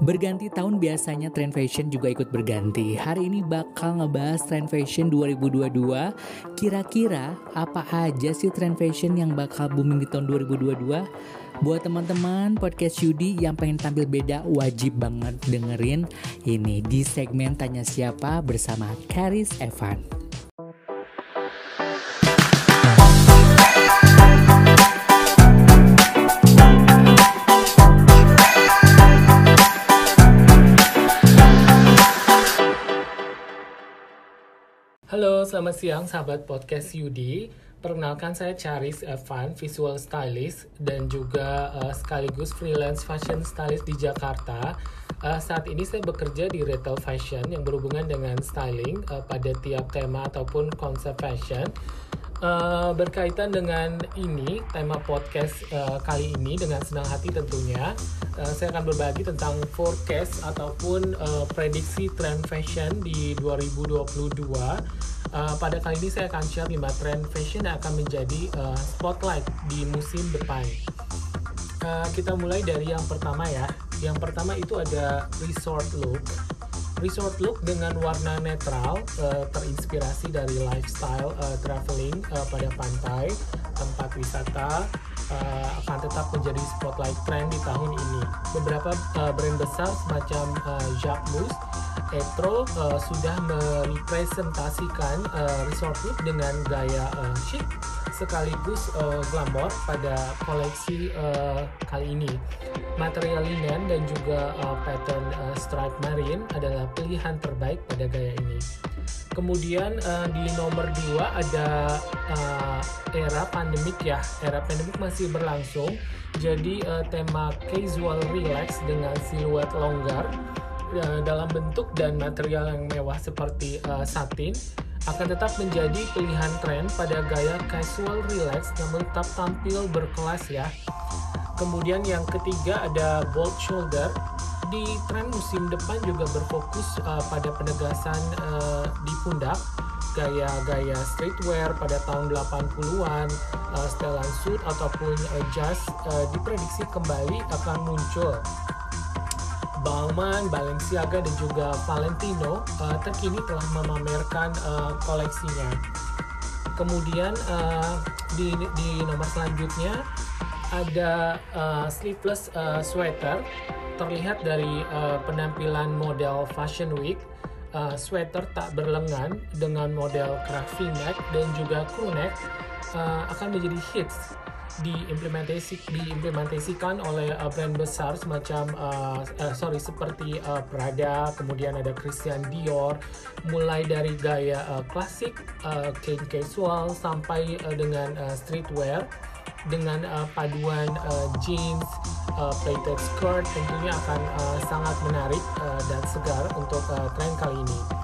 Berganti tahun biasanya tren fashion juga ikut berganti. Hari ini bakal ngebahas tren fashion 2022. Kira-kira apa aja sih tren fashion yang bakal booming di tahun 2022? Buat teman-teman podcast Yudi yang pengen tampil beda wajib banget dengerin ini di segmen Tanya Siapa bersama Karis Evan. Halo, selamat siang sahabat podcast Yudi. Perkenalkan saya Charis Evan, visual stylist dan juga uh, sekaligus freelance fashion stylist di Jakarta. Uh, saat ini saya bekerja di retail fashion yang berhubungan dengan styling uh, pada tiap tema ataupun konsep fashion. Uh, berkaitan dengan ini tema podcast uh, kali ini dengan senang hati tentunya uh, saya akan berbagi tentang forecast ataupun uh, prediksi tren fashion di 2022 uh, pada kali ini saya akan share 5 tren fashion yang akan menjadi uh, spotlight di musim depan. Uh, kita mulai dari yang pertama ya. Yang pertama itu ada resort look resort look dengan warna netral uh, terinspirasi dari lifestyle uh, traveling uh, pada pantai tempat wisata uh, akan tetap menjadi spotlight trend di tahun ini. Beberapa uh, brand besar semacam uh, Jacques Mus, Etro uh, sudah merepresentasikan uh, resort look dengan gaya uh, chic sekaligus uh, glamour pada koleksi uh, kali ini. Material linen dan juga uh, pattern uh, stripe marine adalah pilihan terbaik pada gaya ini. Kemudian uh, di nomor dua ada uh, era pandemik ya, era pandemik masih berlangsung. Jadi uh, tema casual relax dengan siluet longgar uh, dalam bentuk dan material yang mewah seperti uh, satin akan tetap menjadi pilihan tren pada gaya casual relax namun tetap tampil berkelas ya. Kemudian yang ketiga ada bold shoulder. Di tren musim depan juga berfokus uh, pada penegasan uh, di pundak gaya-gaya streetwear pada tahun 80-an, uh, setelan suit ataupun uh, jas uh, diprediksi kembali akan muncul Balmain, Balenciaga dan juga Valentino uh, terkini telah memamerkan uh, koleksinya. Kemudian uh, di, di nomor selanjutnya ada uh, sleeveless uh, sweater terlihat dari uh, penampilan model Fashion Week. Uh, sweater tak berlengan dengan model craft neck dan juga crew neck uh, akan menjadi hits diimplementasi diimplementasikan oleh uh, brand besar semacam uh, uh, sorry seperti uh, Prada kemudian ada Christian Dior mulai dari gaya uh, klasik uh, casual sampai uh, dengan uh, streetwear dengan uh, paduan uh, jeans uh, plated skirt tentunya akan uh, sangat menarik uh, dan segar untuk uh, tren kali ini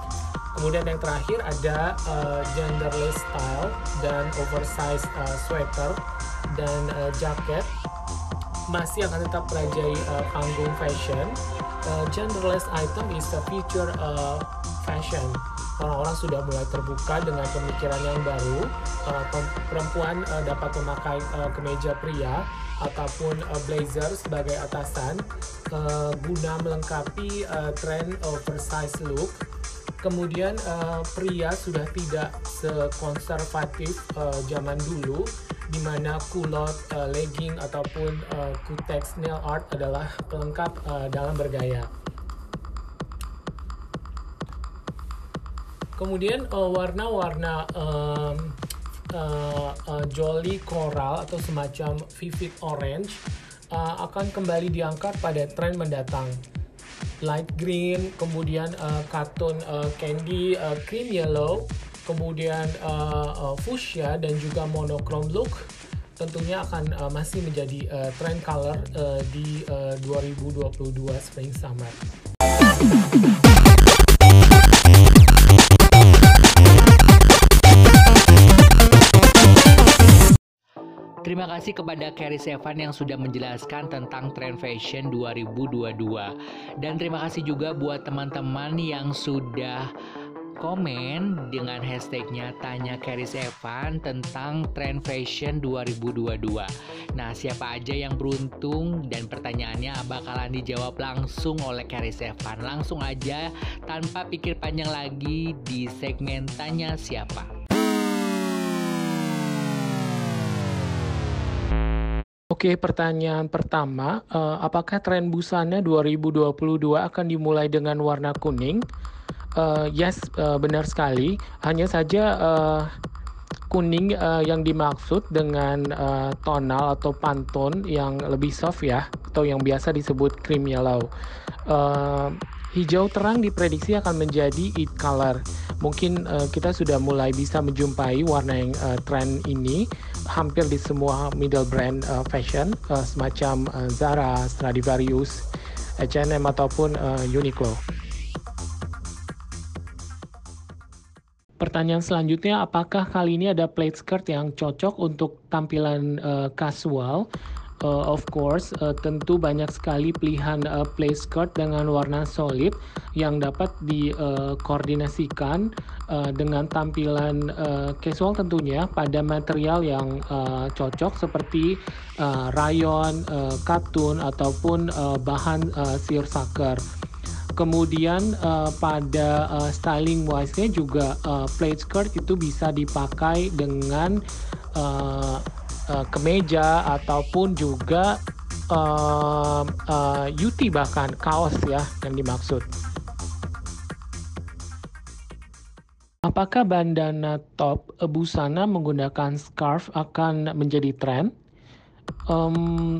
Kemudian yang terakhir ada uh, genderless style dan oversized uh, sweater dan uh, jaket masih akan tetap merajai uh, panggung fashion. Uh, genderless item is the future uh, fashion. Orang-orang sudah mulai terbuka dengan pemikiran yang baru. Uh, perempuan uh, dapat memakai uh, kemeja pria ataupun uh, blazer sebagai atasan uh, guna melengkapi uh, tren oversized look kemudian uh, pria sudah tidak sekonservatif uh, zaman dulu di mana kulot, uh, legging ataupun uh, kutex nail art adalah pelengkap uh, dalam bergaya. Kemudian warna-warna uh, uh, uh, jolly coral atau semacam vivid orange uh, akan kembali diangkat pada tren mendatang light green, kemudian uh, uh, candy uh, cream yellow, kemudian uh, uh, fuchsia dan juga monochrome look tentunya akan uh, masih menjadi uh, trend color uh, di uh, 2022 spring summer. Terima kasih kepada Carrie Sevan yang sudah menjelaskan tentang tren fashion 2022. Dan terima kasih juga buat teman-teman yang sudah komen dengan hashtagnya tanya Karis Evan tentang tren fashion 2022. Nah, siapa aja yang beruntung dan pertanyaannya bakalan dijawab langsung oleh Karis Evan. Langsung aja tanpa pikir panjang lagi di segmen tanya siapa. Oke, pertanyaan pertama, uh, apakah tren busana 2022 akan dimulai dengan warna kuning? Uh, yes, uh, benar sekali. Hanya saja uh, kuning uh, yang dimaksud dengan uh, tonal atau pantone yang lebih soft ya, atau yang biasa disebut cream yellow. Uh, hijau terang diprediksi akan menjadi it color. Mungkin uh, kita sudah mulai bisa menjumpai warna yang uh, tren ini hampir di semua middle brand uh, fashion uh, semacam uh, Zara, Stradivarius, H&M ataupun uh, Uniqlo. Pertanyaan selanjutnya, apakah kali ini ada plate skirt yang cocok untuk tampilan uh, casual? Uh, of course uh, tentu banyak sekali pilihan uh, play skirt dengan warna solid yang dapat dikoordinasikan uh, dengan tampilan uh, casual tentunya pada material yang uh, cocok seperti uh, rayon, uh, katun ataupun uh, bahan uh, seersucker. Kemudian uh, pada uh, styling wise-nya juga uh, plate skirt itu bisa dipakai dengan uh, uh, kemeja ataupun juga uh, uh, UT bahkan kaos ya yang dimaksud. Apakah bandana top busana menggunakan scarf akan menjadi tren? Um,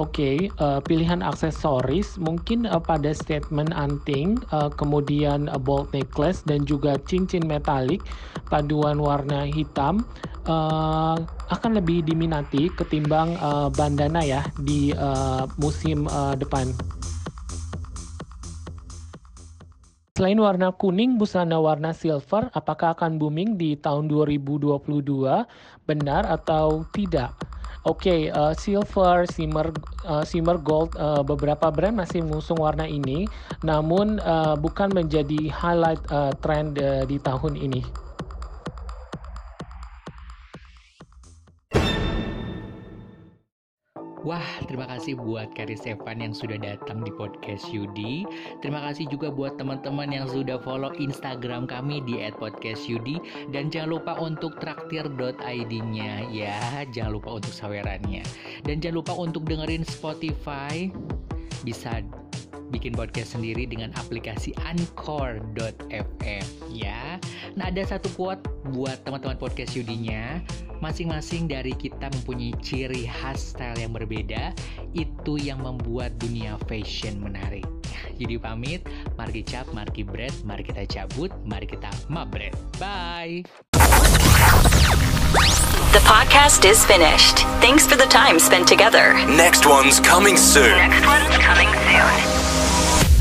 Oke, okay, uh, pilihan aksesoris mungkin uh, pada statement anting, uh, kemudian uh, bold necklace dan juga cincin metalik paduan warna hitam uh, akan lebih diminati ketimbang uh, bandana ya di uh, musim uh, depan. Selain warna kuning, busana warna silver apakah akan booming di tahun 2022? Benar atau tidak? Oke, okay, uh, silver, shimmer, uh, shimmer gold, uh, beberapa brand masih mengusung warna ini, namun uh, bukan menjadi highlight uh, trend uh, di tahun ini. Wah, terima kasih buat Kari Stefan yang sudah datang di podcast Yudi. Terima kasih juga buat teman-teman yang sudah follow Instagram kami di @podcastyudi dan jangan lupa untuk traktir.id-nya ya. Jangan lupa untuk sawerannya. Dan jangan lupa untuk dengerin Spotify bisa bikin podcast sendiri dengan aplikasi Anchor.fm ya. Nah, ada satu quote buat teman-teman podcast Yudinya Masing-masing dari kita mempunyai ciri khas style yang berbeda, itu yang membuat dunia fashion menarik. Jadi pamit, mari cap, mari bread, mari kita cabut, mari kita mabret. Bye! The podcast is finished. Thanks for the time spent together. Next one's coming soon. Next one's coming soon.